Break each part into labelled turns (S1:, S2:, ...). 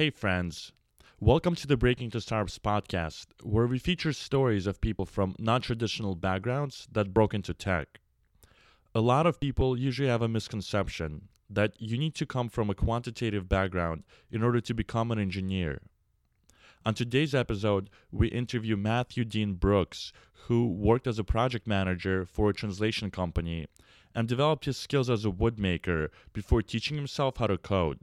S1: Hey, friends. Welcome to the Breaking Into Startups podcast, where we feature stories of people from non traditional backgrounds that broke into tech. A lot of people usually have a misconception that you need to come from a quantitative background in order to become an engineer. On today's episode, we interview Matthew Dean Brooks, who worked as a project manager for a translation company and developed his skills as a woodmaker before teaching himself how to code.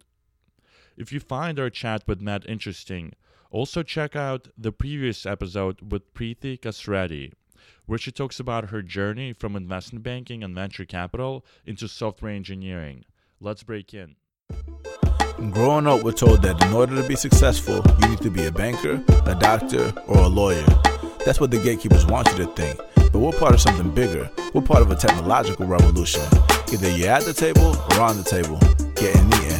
S1: If you find our chat with Matt interesting, also check out the previous episode with Preethi Kasireddy, where she talks about her journey from investment banking and venture capital into software engineering. Let's break in.
S2: Growing up, we're told that in order to be successful, you need to be a banker, a doctor, or a lawyer. That's what the gatekeepers want you to think. But we're part of something bigger. We're part of a technological revolution. Either you're at the table or on the table. Get in the end.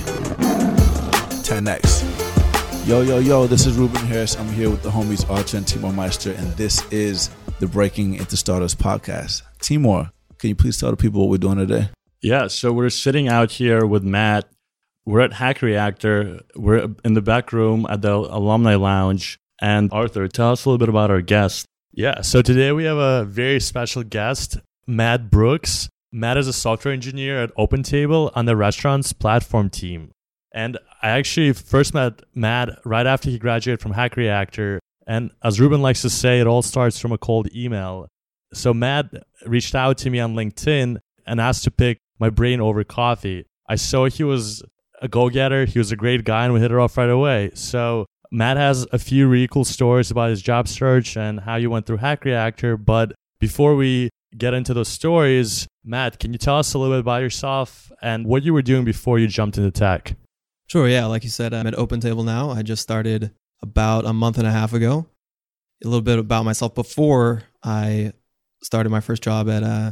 S2: 10x. Yo, yo, yo, this is Ruben Harris. I'm here with the homies Artur and Timur Meyster, and this is the Breaking into Startups podcast. Timur, can you please tell the people what we're doing today?
S1: Yeah, so we're sitting out here with Matt we're at Hack Reactor. We're in the back room at the alumni lounge. And Arthur, tell us a little bit about our guest. Yeah, so today we have a very special guest, Matt Brooks. Matt is a software engineer at OpenTable on the restaurants platform team. And I actually first met Matt right after he graduated from Hack Reactor. And as Ruben likes to say, it all starts from a cold email. So Matt reached out to me on LinkedIn and asked to pick my brain over coffee. I saw he was a go getter. He was a great guy, and we hit it off right away. So Matt has a few really cool stories about his job search and how you went through Hack Reactor. But before we get into those stories, Matt, can you tell us a little bit about yourself and what you were doing before you jumped into tech?
S3: Sure. Yeah. Like you said, I'm at OpenTable now. I just started about a month and a half ago. A little bit about myself before I started my first job at, uh,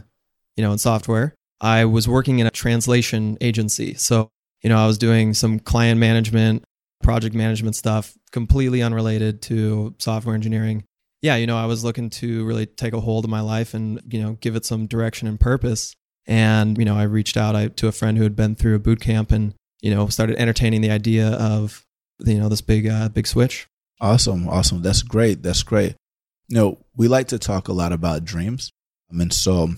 S3: you know, in software. I was working in a translation agency. So you know, I was doing some client management, project management stuff, completely unrelated to software engineering. Yeah, you know, I was looking to really take a hold of my life and, you know, give it some direction and purpose. And, you know, I reached out to a friend who had been through a boot camp and, you know, started entertaining the idea of, you know, this big, uh, big switch.
S2: Awesome. Awesome. That's great. That's great. You know, we like to talk a lot about dreams. I mean, so,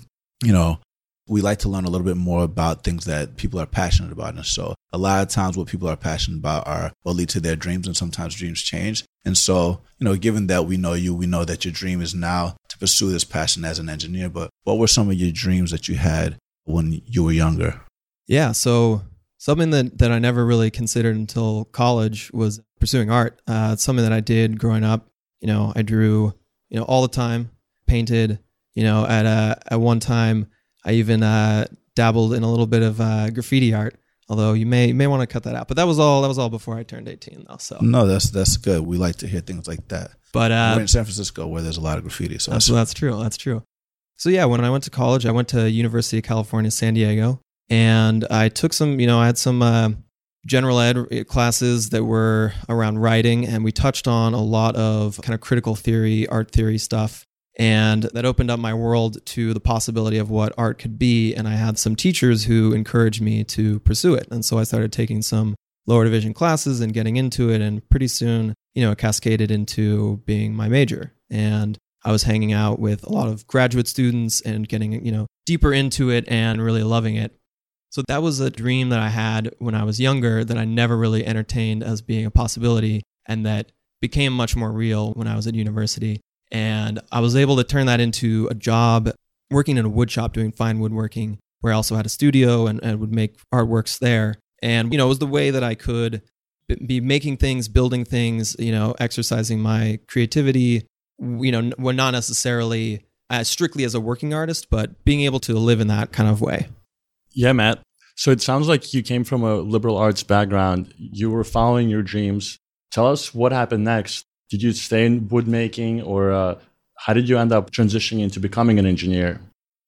S2: you know, we like to learn a little bit more about things that people are passionate about. And so a lot of times what people are passionate about are what lead to their dreams and sometimes dreams change. And so, you know, given that we know you, we know that your dream is now to pursue this passion as an engineer, but what were some of your dreams that you had when you were younger?
S3: Yeah. So something that, that I never really considered until college was pursuing art. Uh, it's something that I did growing up. You know, I drew, you know, all the time, painted, you know, at, uh, at one time, I even uh, dabbled in a little bit of uh, graffiti art. Although you may you may want to cut that out, but that was all that was all before I turned eighteen, though. So
S2: no, that's that's good. We like to hear things like that.
S3: But uh,
S2: we're in San Francisco, where there's a lot of graffiti, so
S3: that's, that's true. That's true. So yeah, when I went to college, I went to University of California, San Diego, and I took some. You know, I had some uh, general ed classes that were around writing, and we touched on a lot of kind of critical theory, art theory stuff. And that opened up my world to the possibility of what art could be. And I had some teachers who encouraged me to pursue it. And so I started taking some lower division classes and getting into it. And pretty soon, you know, it cascaded into being my major. And I was hanging out with a lot of graduate students and getting, you know, deeper into it and really loving it. So that was a dream that I had when I was younger that I never really entertained as being a possibility and that became much more real when I was at university. And I was able to turn that into a job working in a wood shop doing fine woodworking, where I also had a studio and, and would make artworks there. And, you know, it was the way that I could be making things, building things, you know, exercising my creativity, you know, well, not necessarily as strictly as a working artist, but being able to live in that kind of way.
S1: Yeah, Matt. So it sounds like you came from a liberal arts background. You were following your dreams. Tell us what happened next. Did you stay in woodmaking or uh, how did you end up transitioning into becoming an engineer?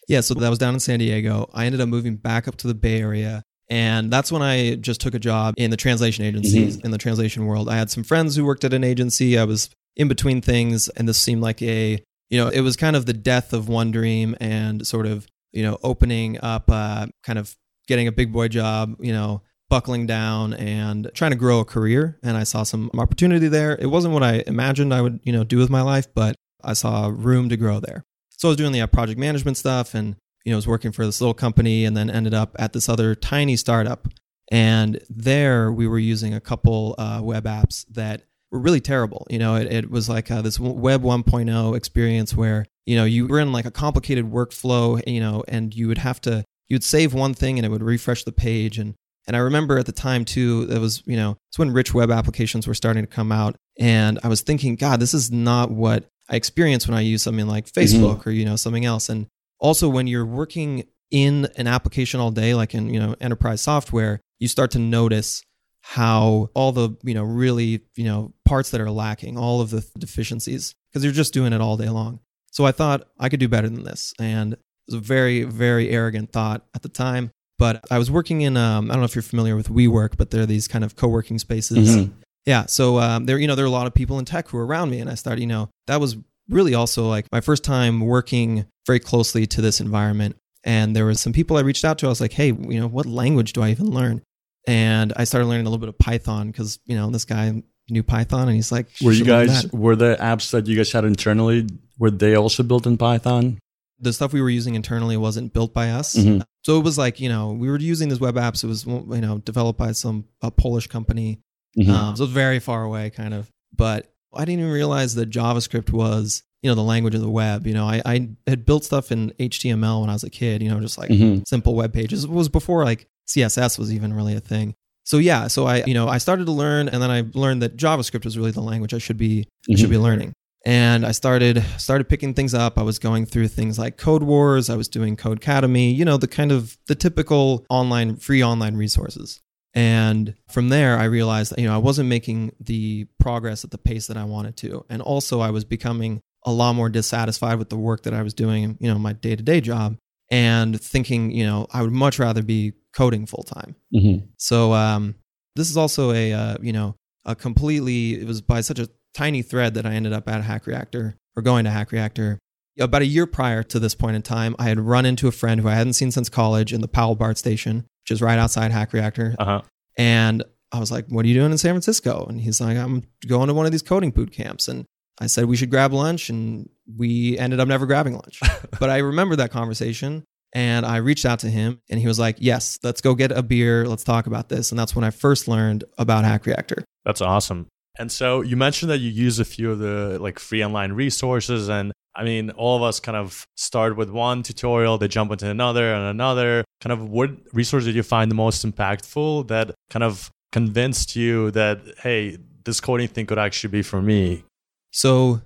S3: Yeah, so that was down in San Diego. I ended up moving back up to the Bay Area. And that's when I just took a job in the translation agencies, mm-hmm. in the translation world. I had some friends who worked at an agency. I was in between things, and this seemed like a, you know, it was kind of the death of one dream and sort of, you know, opening up, uh, kind of getting a big boy job, you know, buckling down and trying to grow a career and I saw some opportunity there. It wasn't what I imagined I would, you know, do with my life, but I saw room to grow there. So I was doing the uh, project management stuff and you know, was working for this little company and then ended up at this other tiny startup. And there we were using a couple uh, web apps that were really terrible. You know, it, it was like uh, this web 1.0 experience where, you know, you were in like a complicated workflow, you know, and you would have to, you'd save one thing and it would refresh the page. And, and I remember at the time too, it was, you know, it's when rich web applications were starting to come out. And I was thinking, God, this is not what I experience when I use something like mm-hmm. Facebook mm-hmm. or, you know, something else. And also when you're working in an application all day, like in, you know, enterprise software, you start to notice how all the you know really you know parts that are lacking all of the deficiencies because you're just doing it all day long so i thought i could do better than this and was a very very arrogant thought at the time but i was working in um, i don't know if you're familiar with WeWork but there are these kind of co-working spaces mm-hmm. yeah so um, there you know there are a lot of people in tech who are around me and i started you know that was really also like my first time working very closely to this environment and there was some people i reached out to i was like hey you know what language do i even learn and I started learning a little bit of Python because you know this guy knew Python, and he's like,
S1: "Were you guys were the apps that you guys had internally were they also built in Python?"
S3: The stuff we were using internally wasn't built by us, mm-hmm. so it was like you know we were using these web apps. It was you know developed by some a Polish company, mm-hmm. um, so it was very far away, kind of. But I didn't even realize that JavaScript was you know the language of the web you know i, I had built stuff in html when i was a kid you know just like mm-hmm. simple web pages it was before like CSS was even really a thing. So yeah, so I you know I started to learn, and then I learned that JavaScript was really the language I should be mm-hmm. should be learning. And I started started picking things up. I was going through things like Codewars. I was doing Codecademy. You know the kind of the typical online free online resources. And from there, I realized that you know I wasn't making the progress at the pace that I wanted to, and also I was becoming a lot more dissatisfied with the work that I was doing. You know, my day to day job, and thinking, you know, I would much rather be coding full time. Mm-hmm. So um, this is also a uh, you know a completely it was by such a tiny thread that I ended up at Hack Reactor or going to Hack Reactor. About a year prior to this point in time, I had run into a friend who I hadn't seen since college in the Powell BART station, which is right outside Hack Reactor. Uh-huh. And I was like, "What are you doing in San Francisco?" And he's like, "I'm going to one of these coding boot camps." And I said we should grab lunch, and we ended up never grabbing lunch. but I remember that conversation, and I reached out to him and he was like, Yes, let's go get a beer. Let's talk about this. And that's when I first learned about Hack Reactor.
S1: That's awesome. And so you mentioned that you use a few of the like free online resources. And I mean, all of us kind of start with one tutorial, they jump into another and another. Kind of what resource did you find the most impactful that kind of convinced you that, hey, this coding thing could actually be for me?
S3: So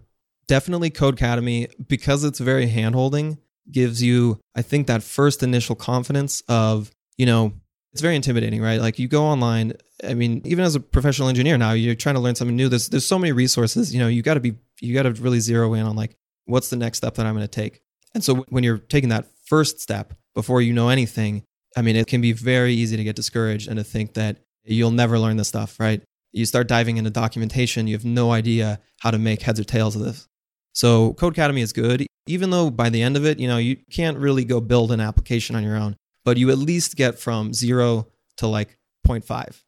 S3: definitely Codecademy because it's very handholding gives you, I think, that first initial confidence of, you know, it's very intimidating, right? Like you go online. I mean, even as a professional engineer now, you're trying to learn something new. There's there's so many resources. You know, you got to be you got to really zero in on like what's the next step that I'm going to take. And so when you're taking that first step before you know anything, I mean, it can be very easy to get discouraged and to think that you'll never learn this stuff, right? You start diving into documentation, you have no idea how to make heads or tails of this. So Codecademy is good, even though by the end of it, you know, you can't really go build an application on your own, but you at least get from zero to like 0.5.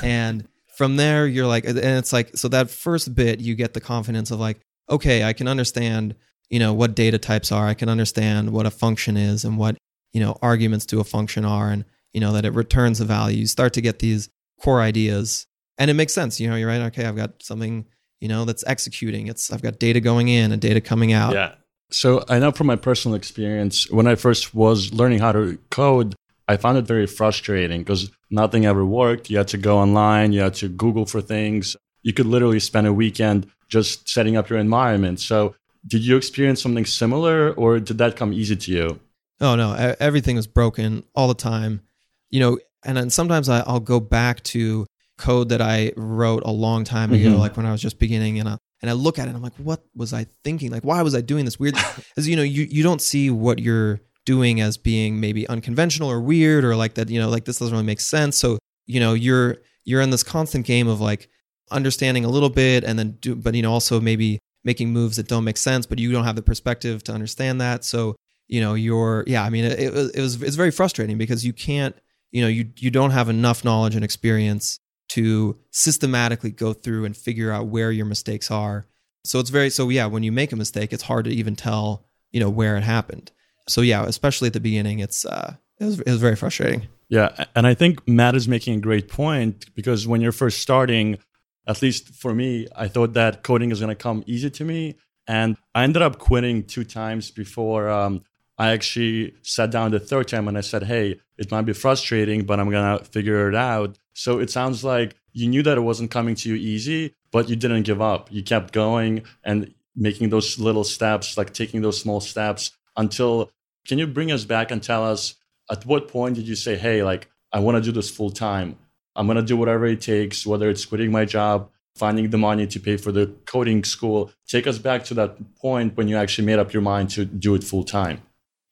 S3: and from there, you're like, and it's like, so that first bit, you get the confidence of like, okay, I can understand, you know, what data types are. I can understand what a function is and what, you know, arguments to a function are and, you know, that it returns a value. You start to get these core ideas and it makes sense. You know, you're right. Okay, I've got something you know, that's executing. It's I've got data going in and data coming out.
S1: Yeah. So I know from my personal experience, when I first was learning how to code, I found it very frustrating because nothing ever worked. You had to go online, you had to Google for things. You could literally spend a weekend just setting up your environment. So did you experience something similar or did that come easy to you?
S3: Oh no, everything was broken all the time. You know, and then sometimes I'll go back to code that I wrote a long time ago, mm-hmm. like when I was just beginning, and I, and I look at it, and I'm like, what was I thinking? Like, why was I doing this weird? Because you know, you you don't see what you're doing as being maybe unconventional or weird or like that. You know, like this doesn't really make sense. So you know, you're you're in this constant game of like understanding a little bit, and then do, but you know, also maybe making moves that don't make sense, but you don't have the perspective to understand that. So you know, you're yeah. I mean, it, it, it was it's very frustrating because you can't you know, you you don't have enough knowledge and experience to systematically go through and figure out where your mistakes are. So it's very so yeah, when you make a mistake, it's hard to even tell, you know, where it happened. So yeah, especially at the beginning, it's uh it was it was very frustrating.
S1: Yeah, and I think Matt is making a great point because when you're first starting, at least for me, I thought that coding is going to come easy to me, and I ended up quitting two times before um, I actually sat down the third time and I said, "Hey, it might be frustrating, but I'm gonna figure it out." So it sounds like you knew that it wasn't coming to you easy, but you didn't give up. You kept going and making those little steps, like taking those small steps until. Can you bring us back and tell us at what point did you say, hey, like, I want to do this full time? I'm going to do whatever it takes, whether it's quitting my job, finding the money to pay for the coding school. Take us back to that point when you actually made up your mind to do it full time.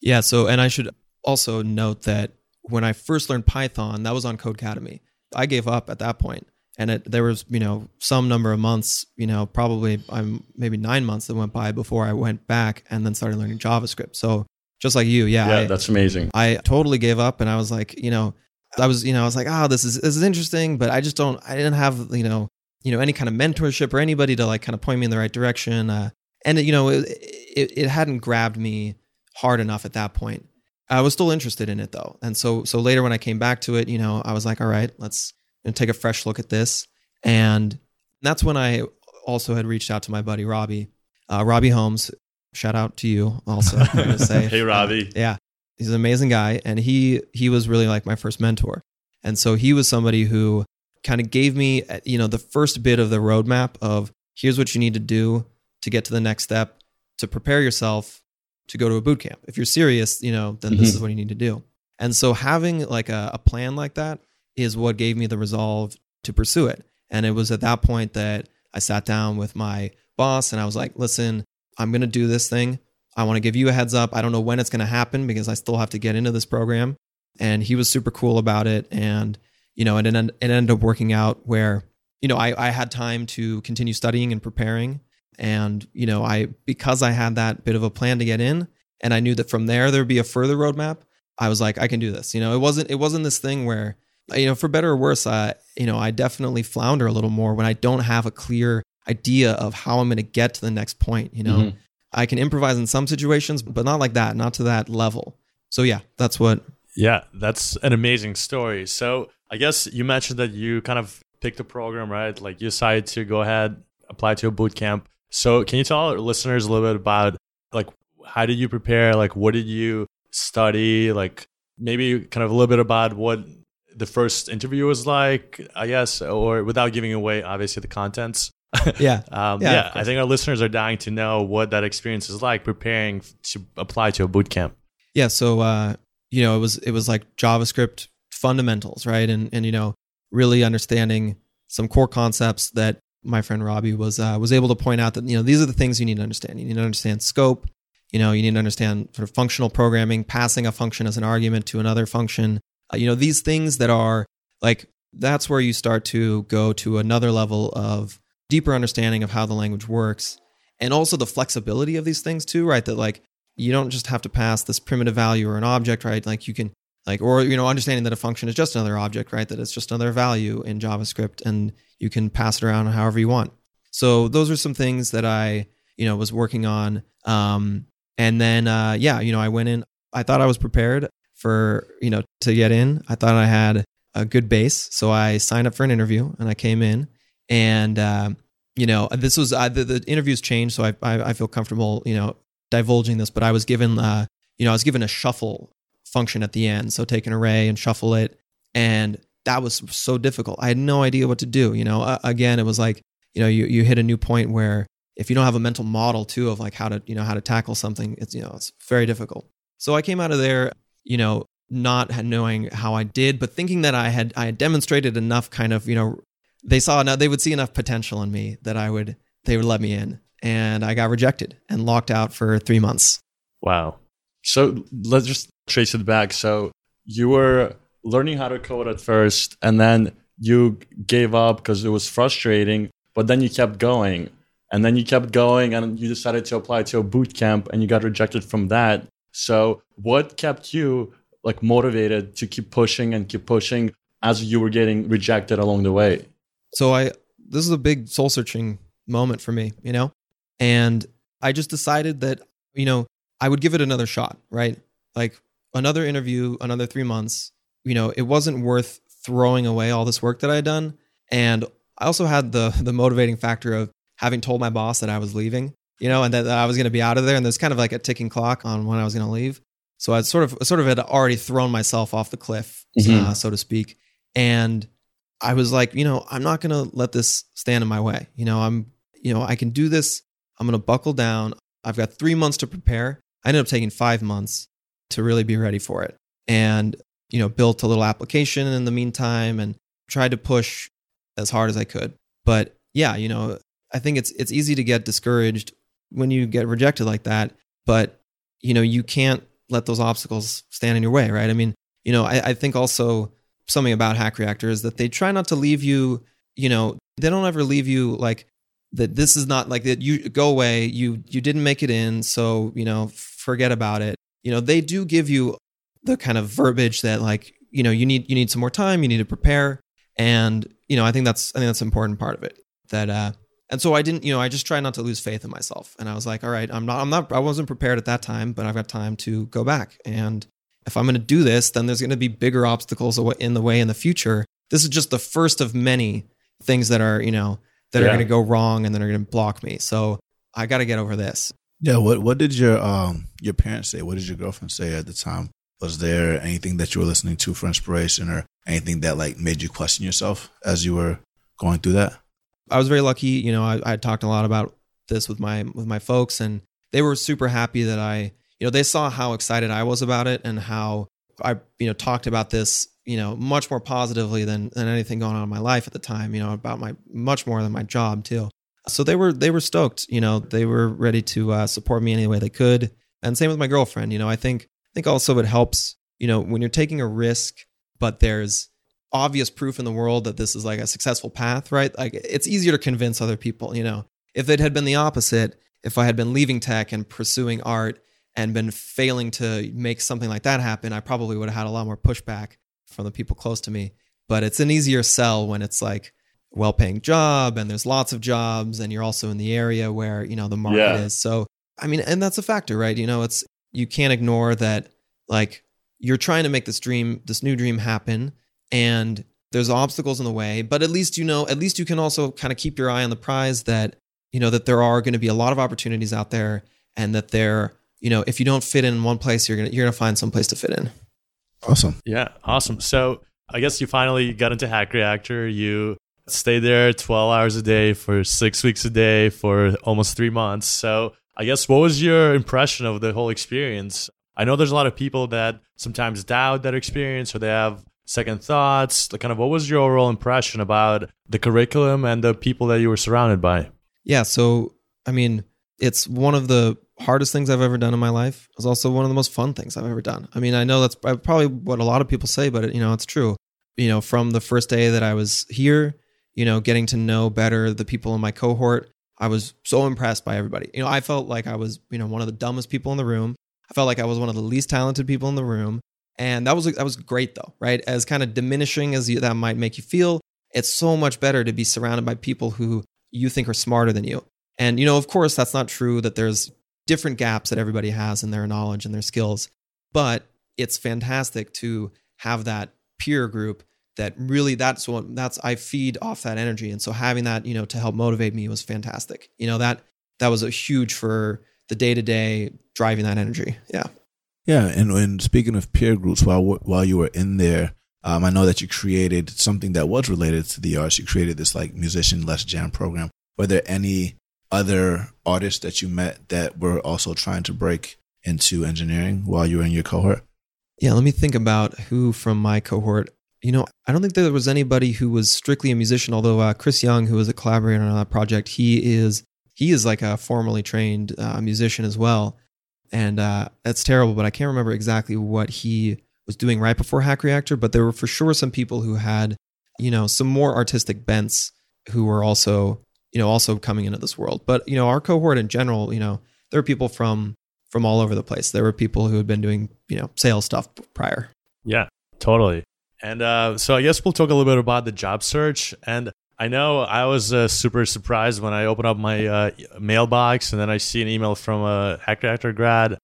S3: Yeah. So, and I should also note that when I first learned Python, that was on Codecademy. I gave up at that point, and it, there was you know some number of months, you know, probably I'm um, maybe nine months that went by before I went back and then started learning JavaScript. So just like you. Yeah,
S1: yeah, I, that's amazing.
S3: I totally gave up, and I was like, you know, I was, you know, I was like, oh, this is this is interesting, but I just don't, I didn't have, you know, you know, any kind of mentorship or anybody to like kind of point me in the right direction. Uh, and you know, it, it, it hadn't grabbed me hard enough at that point. I was still interested in it though, and so so later when I came back to it, you know, I was like, all right, let's take a fresh look at this, and that's when I also had reached out to my buddy Robbie, uh, Robbie Holmes, shout out to you also.
S1: to say, hey, Robbie.
S3: Uh, yeah, he's an amazing guy, and he he was really like my first mentor, and so he was somebody who kind of gave me you know the first bit of the roadmap of here's what you need to do to get to the next step to prepare yourself to go to a boot camp. If you're serious, you know, then mm-hmm. this is what you need to do. And so having like a, a plan like that is what gave me the resolve to pursue it. And it was at that point that I sat down with my boss and I was like, listen, I'm going to do this thing. I want to give you a heads up. I don't know when it's going to happen because I still have to get into this program. And he was super cool about it. And, you know, it, it ended up working out where, you know, I, I had time to continue studying and preparing. And, you know, I, because I had that bit of a plan to get in and I knew that from there there'd be a further roadmap, I was like, I can do this. You know, it wasn't, it wasn't this thing where, you know, for better or worse, I, you know, I definitely flounder a little more when I don't have a clear idea of how I'm going to get to the next point. You know, mm-hmm. I can improvise in some situations, but not like that, not to that level. So yeah, that's what.
S1: Yeah, that's an amazing story. So I guess you mentioned that you kind of picked a program, right? Like you decided to go ahead apply to a boot camp. So can you tell our listeners a little bit about like how did you prepare? Like what did you study? Like maybe kind of a little bit about what the first interview was like, I guess, or without giving away obviously the contents.
S3: yeah.
S1: um, yeah. yeah I think our listeners are dying to know what that experience is like preparing to apply to a boot camp.
S3: Yeah. So, uh, you know, it was, it was like JavaScript fundamentals, right? And, and, you know, really understanding some core concepts that my friend Robbie was, uh, was able to point out that, you know, these are the things you need to understand. You need to understand scope. You know, you need to understand sort of functional programming, passing a function as an argument to another function. Uh, you know, these things that are like, that's where you start to go to another level of deeper understanding of how the language works and also the flexibility of these things too right that like you don't just have to pass this primitive value or an object right like you can like or you know understanding that a function is just another object right? That it's just another value in javascript and you can pass it around however you want. So those are some things that i you know was working on. Um and then uh yeah you know i went in i thought i was prepared for you know to get in. I thought i had a good base. So i signed up for an interview and i came in and uh, you know this was uh, the, the interviews changed, so I, I, I feel comfortable you know divulging this. But I was given uh, you know I was given a shuffle function at the end, so take an array and shuffle it, and that was so difficult. I had no idea what to do. You know, uh, again, it was like you know you you hit a new point where if you don't have a mental model too of like how to you know how to tackle something, it's you know it's very difficult. So I came out of there, you know, not knowing how I did, but thinking that I had I had demonstrated enough kind of you know they saw enough, they would see enough potential in me that I would they would let me in. And I got rejected and locked out for three months.
S1: Wow. So let's just trace it back. So you were learning how to code at first, and then you gave up because it was frustrating, but then you kept going. And then you kept going and you decided to apply to a boot camp and you got rejected from that. So what kept you like motivated to keep pushing and keep pushing as you were getting rejected along the way?
S3: So I this is a big soul searching moment for me, you know? And I just decided that, you know, I would give it another shot, right? Like another interview, another 3 months, you know, it wasn't worth throwing away all this work that I had done. And I also had the the motivating factor of having told my boss that I was leaving, you know, and that, that I was going to be out of there and there's kind of like a ticking clock on when I was going to leave. So I sort of sort of had already thrown myself off the cliff, mm-hmm. uh, so to speak. And I was like, you know, I'm not going to let this stand in my way. You know, I'm, you know, I can do this. I'm going to buckle down. I've got three months to prepare. I ended up taking five months to really be ready for it. And, you know, built a little application in the meantime and tried to push as hard as I could. But yeah, you know, I think it's it's easy to get discouraged when you get rejected like that. But, you know, you can't let those obstacles stand in your way, right? I mean, you know, I, I think also something about Hack Reactor is that they try not to leave you, you know, they don't ever leave you like that this is not like that you go away, you you didn't make it in, so, you know, forget about it. You know, they do give you the kind of verbiage that like, you know, you need you need some more time, you need to prepare. And, you know, I think that's I think that's an important part of it. That uh and so I didn't, you know, I just tried not to lose faith in myself. And I was like, all right, I'm not, I'm not, I wasn't prepared at that time, but I've got time to go back. And if I'm going to do this, then there's going to be bigger obstacles in the way in the future. This is just the first of many things that are, you know, that yeah. are going to go wrong and then are going to block me. So I got to get over this.
S2: Yeah. What What did your um your parents say? What did your girlfriend say at the time? Was there anything that you were listening to for inspiration, or anything that like made you question yourself as you were going through that?
S3: I was very lucky. You know, I, I talked a lot about this with my with my folks, and they were super happy that I, you know, they saw how excited I was about it and how I, you know, talked about this, you know, much more positively than than anything going on in my life at the time. You know, about my much more than my job too. So they were they were stoked. You know, they were ready to uh, support me any way they could. And same with my girlfriend. You know, I think I think also it helps. You know, when you're taking a risk, but there's obvious proof in the world that this is like a successful path, right? Like it's easier to convince other people, you know. If it had been the opposite, if I had been leaving tech and pursuing art and been failing to make something like that happen, I probably would have had a lot more pushback from the people close to me. But it's an easier sell when it's like well-paying job and there's lots of jobs and you're also in the area where, you know, the market yeah. is. So, I mean, and that's a factor, right? You know, it's you can't ignore that like you're trying to make this dream, this new dream happen and there's obstacles in the way, but at least you know, at least you can also kind of keep your eye on the prize that, you know, that there are going to be a lot of opportunities out there and that they're, you know, if you don't fit in one place, you're going to, you're going to find some place to fit in.
S2: Awesome.
S1: Yeah. Awesome. So I guess you finally got into Hack Reactor. You stayed there 12 hours a day for six weeks a day for almost three months. So I guess what was your impression of the whole experience? I know there's a lot of people that sometimes doubt that experience or they have second thoughts? Like, Kind of what was your overall impression about the curriculum and the people that you were surrounded by?
S3: Yeah, so I mean, it's one of the hardest things I've ever done in my life. It's also one of the most fun things I've ever done. I mean, I know that's probably what a lot of people say, but you know, it's true. You know, from the first day that I was here, you know, getting to know better the people in my cohort, I was so impressed by everybody. You know, I felt like I was, you know, one of the dumbest people in the room. I felt like I was one of the least talented people in the room. And that was that was great though, right? As kind of diminishing as you, that might make you feel, it's so much better to be surrounded by people who you think are smarter than you. And you know, of course, that's not true that there's different gaps that everybody has in their knowledge and their skills, but it's fantastic to have that peer group that really that's what that's I feed off that energy. And so having that, you know, to help motivate me was fantastic. You know, that that was a huge for the day to day driving that energy. Yeah.
S2: Yeah, and, and speaking of peer groups, while while you were in there, um, I know that you created something that was related to the arts. You created this like musician less jam program. Were there any other artists that you met that were also trying to break into engineering while you were in your cohort?
S3: Yeah, let me think about who from my cohort. You know, I don't think there was anybody who was strictly a musician. Although uh, Chris Young, who was a collaborator on that project, he is he is like a formally trained uh, musician as well and uh, that's terrible. But I can't remember exactly what he was doing right before Hack Reactor. But there were for sure some people who had, you know, some more artistic bents who were also, you know, also coming into this world. But you know, our cohort in general, you know, there were people from from all over the place. There were people who had been doing, you know, sales stuff prior.
S1: Yeah, totally. And uh, so I guess we'll talk a little bit about the job search. And I know I was uh, super surprised when I opened up my uh, mailbox and then I see an email from a Hack Reactor grad.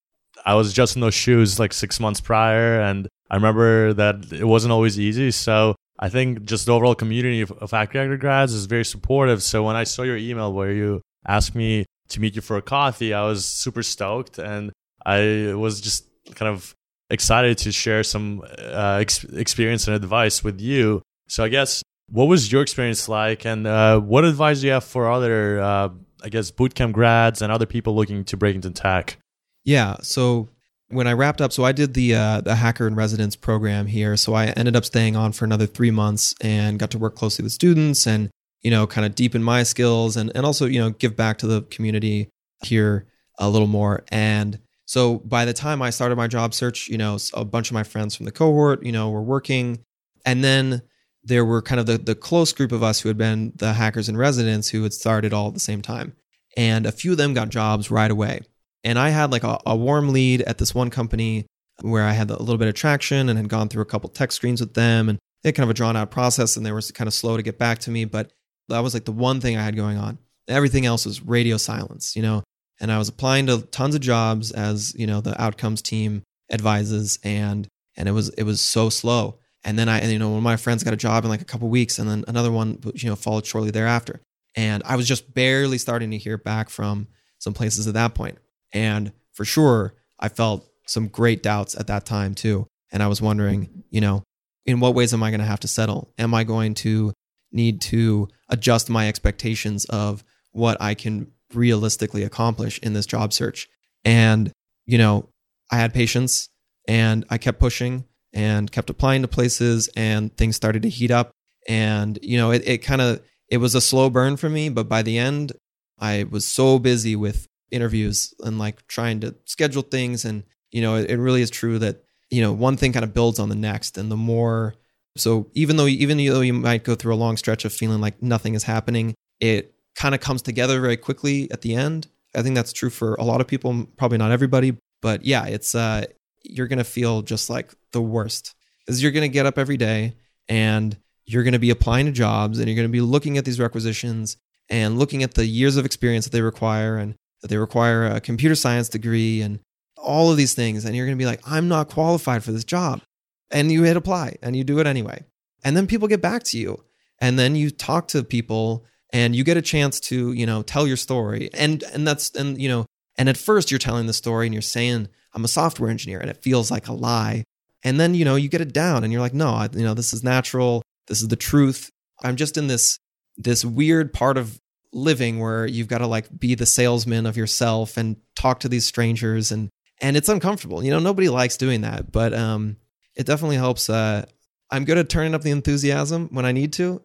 S1: I was just in those shoes like six months prior, and I remember that it wasn't always easy. So I think just the overall community of, of Hack Reactor grads is very supportive. So when I saw your email where you asked me to meet you for a coffee, I was super stoked, and I was just kind of excited to share some uh, ex- experience and advice with you. So I guess what was your experience like, and uh, what advice do you have for other, uh, I guess, bootcamp grads and other people looking to break into tech?
S3: Yeah. So when I wrapped up, so I did the uh, the hacker in residence program here. So I ended up staying on for another three months and got to work closely with students and you know kind of deepen my skills and and also you know give back to the community here a little more. And so by the time I started my job search, you know, a bunch of my friends from the cohort, you know, were working, and then there were kind of the the close group of us who had been the hackers in residence who had started all at the same time, and a few of them got jobs right away. And I had like a, a warm lead at this one company where I had a little bit of traction and had gone through a couple tech screens with them and they had kind of a drawn out process and they were kind of slow to get back to me. But that was like the one thing I had going on. Everything else was radio silence, you know. And I was applying to tons of jobs as, you know, the outcomes team advises and and it was it was so slow. And then I, and, you know, one of my friends got a job in like a couple weeks, and then another one, you know, followed shortly thereafter. And I was just barely starting to hear back from some places at that point. And for sure, I felt some great doubts at that time too. And I was wondering, you know, in what ways am I going to have to settle? Am I going to need to adjust my expectations of what I can realistically accomplish in this job search? And, you know, I had patience and I kept pushing and kept applying to places and things started to heat up. And, you know, it, it kind of, it was a slow burn for me, but by the end, I was so busy with interviews and like trying to schedule things. And, you know, it, it really is true that, you know, one thing kind of builds on the next. And the more, so even though, even though you might go through a long stretch of feeling like nothing is happening, it kind of comes together very quickly at the end. I think that's true for a lot of people, probably not everybody, but yeah, it's, uh, you're going to feel just like the worst because you're going to get up every day and you're going to be applying to jobs and you're going to be looking at these requisitions and looking at the years of experience that they require and that they require a computer science degree and all of these things. And you're going to be like, I'm not qualified for this job. And you hit apply and you do it anyway. And then people get back to you. And then you talk to people and you get a chance to, you know, tell your story. And and that's and you know, and at first you're telling the story and you're saying, I'm a software engineer and it feels like a lie. And then, you know, you get it down and you're like, no, I, you know, this is natural. This is the truth. I'm just in this this weird part of living where you've got to like be the salesman of yourself and talk to these strangers and and it's uncomfortable. You know, nobody likes doing that, but um it definitely helps uh I'm good at turning up the enthusiasm when I need to.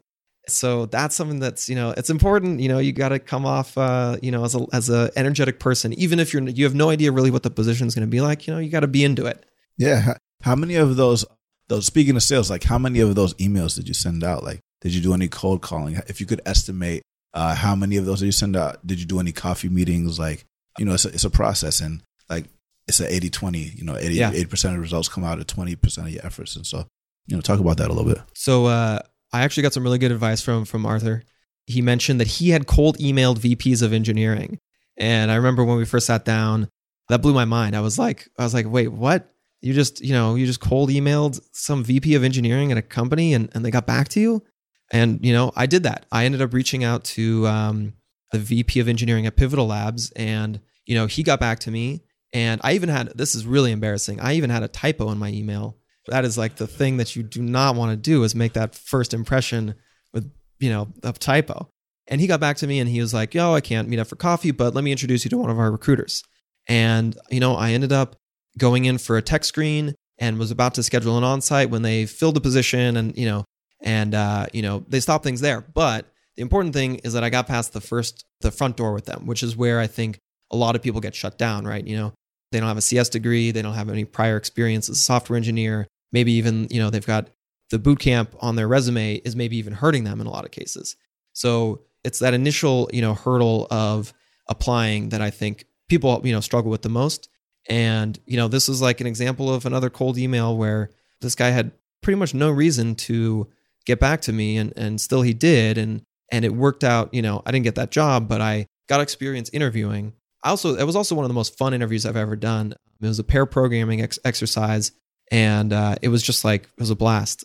S3: So that's something that's, you know, it's important, you know, you got to come off uh, you know, as a as a energetic person even if you're you have no idea really what the position is going to be like, you know, you got to be into it.
S2: Yeah. How many of those those speaking of sales, like how many of those emails did you send out? Like did you do any cold calling? If you could estimate uh, how many of those did you send out? Did you do any coffee meetings? Like, you know, it's a, it's a process and like it's an 80 20, you know, 80, yeah. 80% of the results come out of 20% of your efforts. And so, you know, talk about that a little bit.
S3: So, uh, I actually got some really good advice from, from Arthur. He mentioned that he had cold emailed VPs of engineering. And I remember when we first sat down, that blew my mind. I was like, I was like, wait, what? You just, you know, you just cold emailed some VP of engineering at a company and, and they got back to you? And, you know, I did that. I ended up reaching out to um, the VP of engineering at Pivotal Labs, and, you know, he got back to me. And I even had this is really embarrassing. I even had a typo in my email. That is like the thing that you do not want to do is make that first impression with, you know, a typo. And he got back to me and he was like, Yo, I can't meet up for coffee, but let me introduce you to one of our recruiters. And, you know, I ended up going in for a tech screen and was about to schedule an on site when they filled the position. And, you know, and uh, you know they stopped things there. But the important thing is that I got past the first the front door with them, which is where I think a lot of people get shut down. Right? You know, they don't have a CS degree, they don't have any prior experience as a software engineer. Maybe even you know they've got the boot camp on their resume is maybe even hurting them in a lot of cases. So it's that initial you know hurdle of applying that I think people you know struggle with the most. And you know this is like an example of another cold email where this guy had pretty much no reason to get back to me and and still he did and and it worked out, you know, I didn't get that job, but I got experience interviewing. I also it was also one of the most fun interviews I've ever done. It was a pair programming ex- exercise and uh, it was just like it was a blast.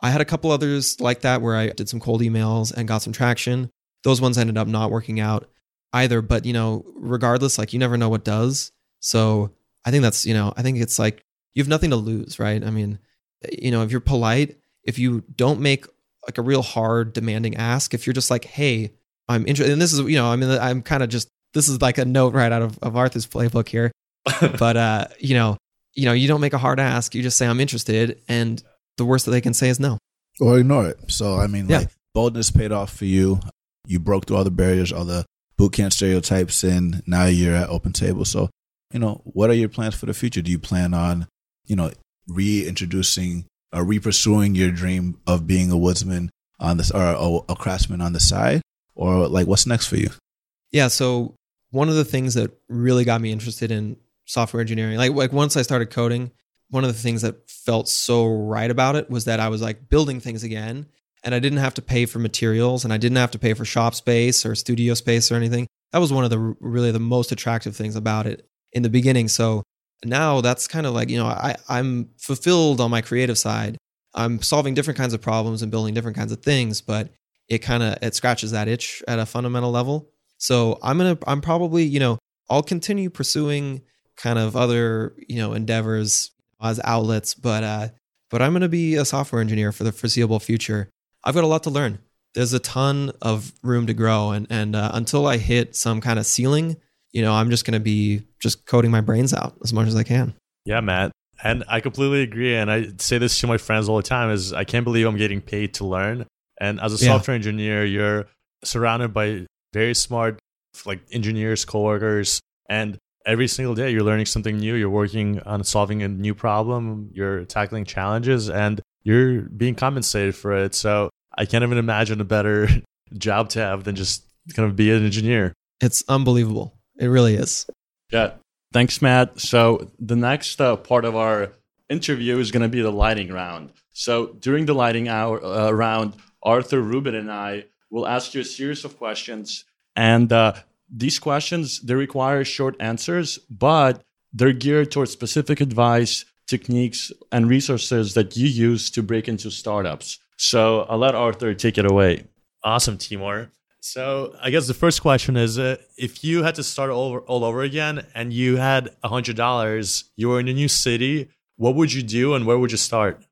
S3: I had a couple others like that where I did some cold emails and got some traction. Those ones ended up not working out either, but you know, regardless, like you never know what does. So I think that's, you know, I think it's like you have nothing to lose, right? I mean, you know, if you're polite, if you don't make like a real hard, demanding ask, if you're just like, hey, I'm interested, and this is, you know, I mean, I'm kind of just, this is like a note right out of, of Arthur's playbook here. but, uh, you know, you know, you don't make a hard ask. You just say, I'm interested. And the worst that they can say is no.
S2: Or ignore it. So, I mean,
S3: Yeah.
S2: like, boldness paid off for you. You broke through all the barriers, all the boot camp stereotypes, and now you're at OpenTable. So, you know, what are your plans for the future? Do you plan on, you know, reintroducing or re-pursuing your dream of being a woodsman on this or a, a craftsman on the side? Or like, what's next for you?
S3: Yeah. So one of the things that really got me interested in software engineering, like like once I started coding, one of the things that felt so right about it was that I was like building things again, and I didn't have to pay for materials, and I didn't have to pay for shop space or studio space or anything. That was one of the really the most attractive things about it in the beginning. So now that's kind of like you know I I'm fulfilled on my creative side. I'm solving different kinds of problems and building different kinds of things, but it kind of it scratches that itch at a fundamental level. So I'm gonna I'm probably you know I'll continue pursuing kind of other you know endeavors as outlets, but uh, but I'm gonna be a software engineer for the foreseeable future. I've got a lot to learn. There's a ton of room to grow, and and uh, until I hit some kind of ceiling, you know, I'm just gonna be just coding my brains out as much as I can.
S1: Yeah, Matt. And I completely agree. And I say this to my friends all the time is I can't believe I'm getting paid to learn. And as a
S3: Yeah.
S1: software engineer, you're surrounded by very smart like engineers, coworkers, and every single day you're learning something new. You're working on solving a new problem, you're tackling challenges, and you're being compensated for it. So I can't even imagine a better job to have than just kind of be an engineer.
S3: It's unbelievable. It really is.
S1: Yeah. Thanks, Matt. So the next uh, part of our interview is going to be the lighting round. So during the lighting hour uh, round, Arthur Ruben and I will ask you a series of questions, and uh, these questions they require short answers, but they're geared towards specific advice, techniques, and resources that you use to break into startups. So I'll let Arthur take it away. Awesome, Timur. So I guess the first question is: uh, If you had to start all over, all over again, and you had a hundred dollars, you were in a new city, what would you do, and where would you start?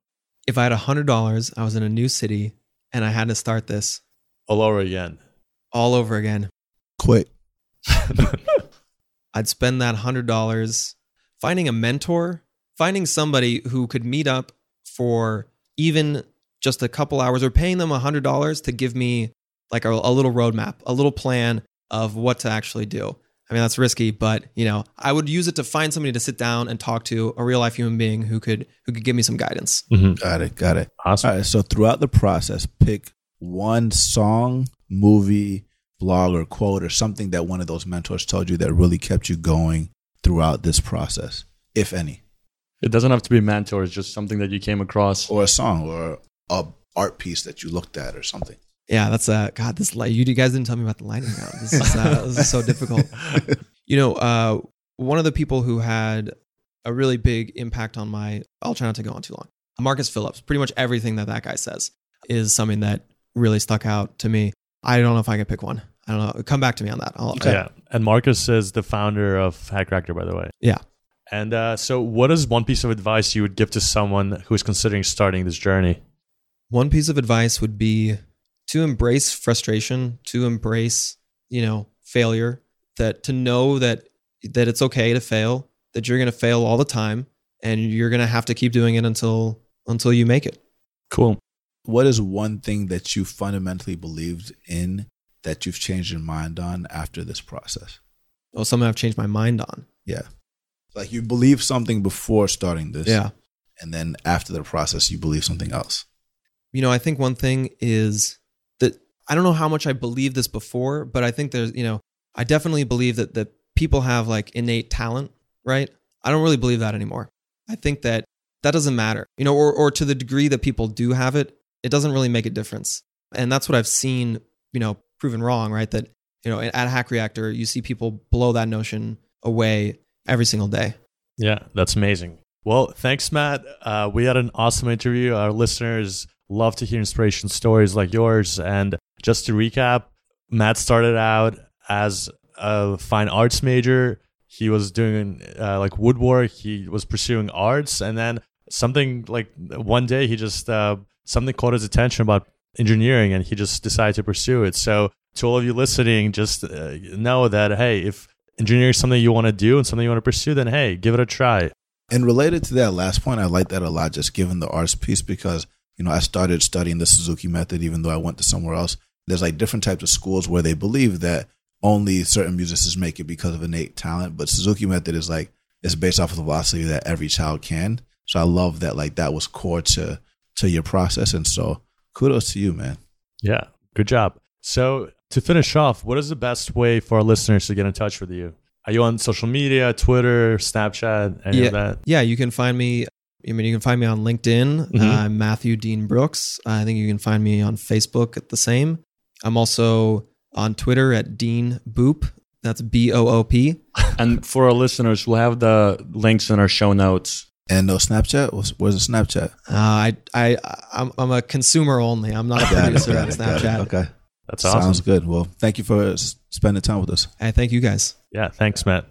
S3: If I had hundred dollars, I was in a new city, and I had to start this
S1: All over again.
S3: all over again.
S2: Quick.
S3: I'd spend that hundred dollars finding a mentor, finding somebody who could meet up for even just a couple hours, or paying them a hundred dollars to give me like a, a little roadmap, a little plan of what to actually do. I mean, that's risky, but you know, I would use it to find somebody to sit down and talk to, a real life human being who could who could give me some guidance. Mm-hmm.
S2: Got it. Got it.
S1: Awesome.
S2: All right. So throughout the process, pick one song, movie, blog, or quote, or something that one of those mentors told you that really kept you going throughout this process, if any,
S1: It doesn't have to be a mentor; it's just something that you came across.
S2: or a song, or a art piece that you looked at, or something.
S3: Yeah, that's uh God, this light you guys didn't tell me about the lighting round. This is uh, this is so difficult. You know, uh one of the people who had a really big impact on my I'll try not to go on too long. Marcus Phillips. Pretty much everything that that guy says is something that really stuck out to me. I don't know if I can pick one. I don't know. Come back to me on that. I'll,
S1: Yeah, and Marcus is the founder of Hack Reactor, by the way.
S3: Yeah.
S1: And uh, so, what is one piece of advice you would give to someone who is considering starting this journey?
S3: One piece of advice would be to embrace frustration, to embrace, you know, failure, that to know that that it's okay to fail, that you're going to fail all the time and you're going to have to keep doing it until until you make it.
S1: Cool.
S2: What is one thing that you fundamentally believed in that you've changed your mind on after this process?
S3: Oh, something I've changed my mind on.
S2: Yeah. Like you believe something before starting this.
S3: Yeah.
S2: And then after the process, you believe something else.
S3: You know, I think one thing is that I don't know how much I believed this before, but I think there's, you know, I definitely believe that that people have like innate talent, right? I don't really believe that anymore. I think that that doesn't matter. You know, or or to the degree that people do have it, it doesn't really make a difference. And that's what I've seen, you know, proven wrong, right? That, you know, at Hack Reactor, you see people blow that notion away every single day.
S1: Yeah, that's amazing. Well, thanks, Matt. Uh, we had an awesome interview. Our listeners love to hear inspiration stories like yours. And just to recap, Matt started out as a fine arts major. He was doing uh, like woodwork. He was pursuing arts, and then something like one day he just uh, something caught his attention about engineering, and he just decided to pursue it. So to all of you listening, just uh, know that hey, if engineering is something you want to do and something you want to pursue, then hey, give it a try.
S2: And related to that last point, I like that a lot, just given the arts piece, because, you know, I started studying the Suzuki method, even though I went to somewhere else. There's like different types of schools where they believe that only certain musicians make it because of innate talent. But Suzuki method is like, it's based off of the velocity that every child can. So I love that, like, that was core to, to your process. And so kudos to you, man.
S1: Yeah, good job. So to finish off, what is the best way for our listeners to get in touch with you? Are you on social media, Twitter, Snapchat, any
S3: yeah,
S1: of that?
S3: Yeah, you can find me. I mean, you can find me on LinkedIn.
S1: Mhm.
S3: Uh, I'm Matthew Dean Brooks. I think you can find me on Facebook at the same. I'm also on Twitter at Dean Boop. That's B O O P.
S1: And for our listeners, we'll have the links in our show notes.
S2: And no Snapchat? What's, where's the Snapchat?
S3: Uh, I I I'm, I'm a consumer only. I'm not a
S2: Got it,
S3: producer on
S2: it, got it.
S3: Snapchat.
S2: Okay.
S1: That's awesome.
S2: Sounds good. Well, thank you for spending time with us.
S3: I thank you guys.
S1: Yeah, thanks, Matt.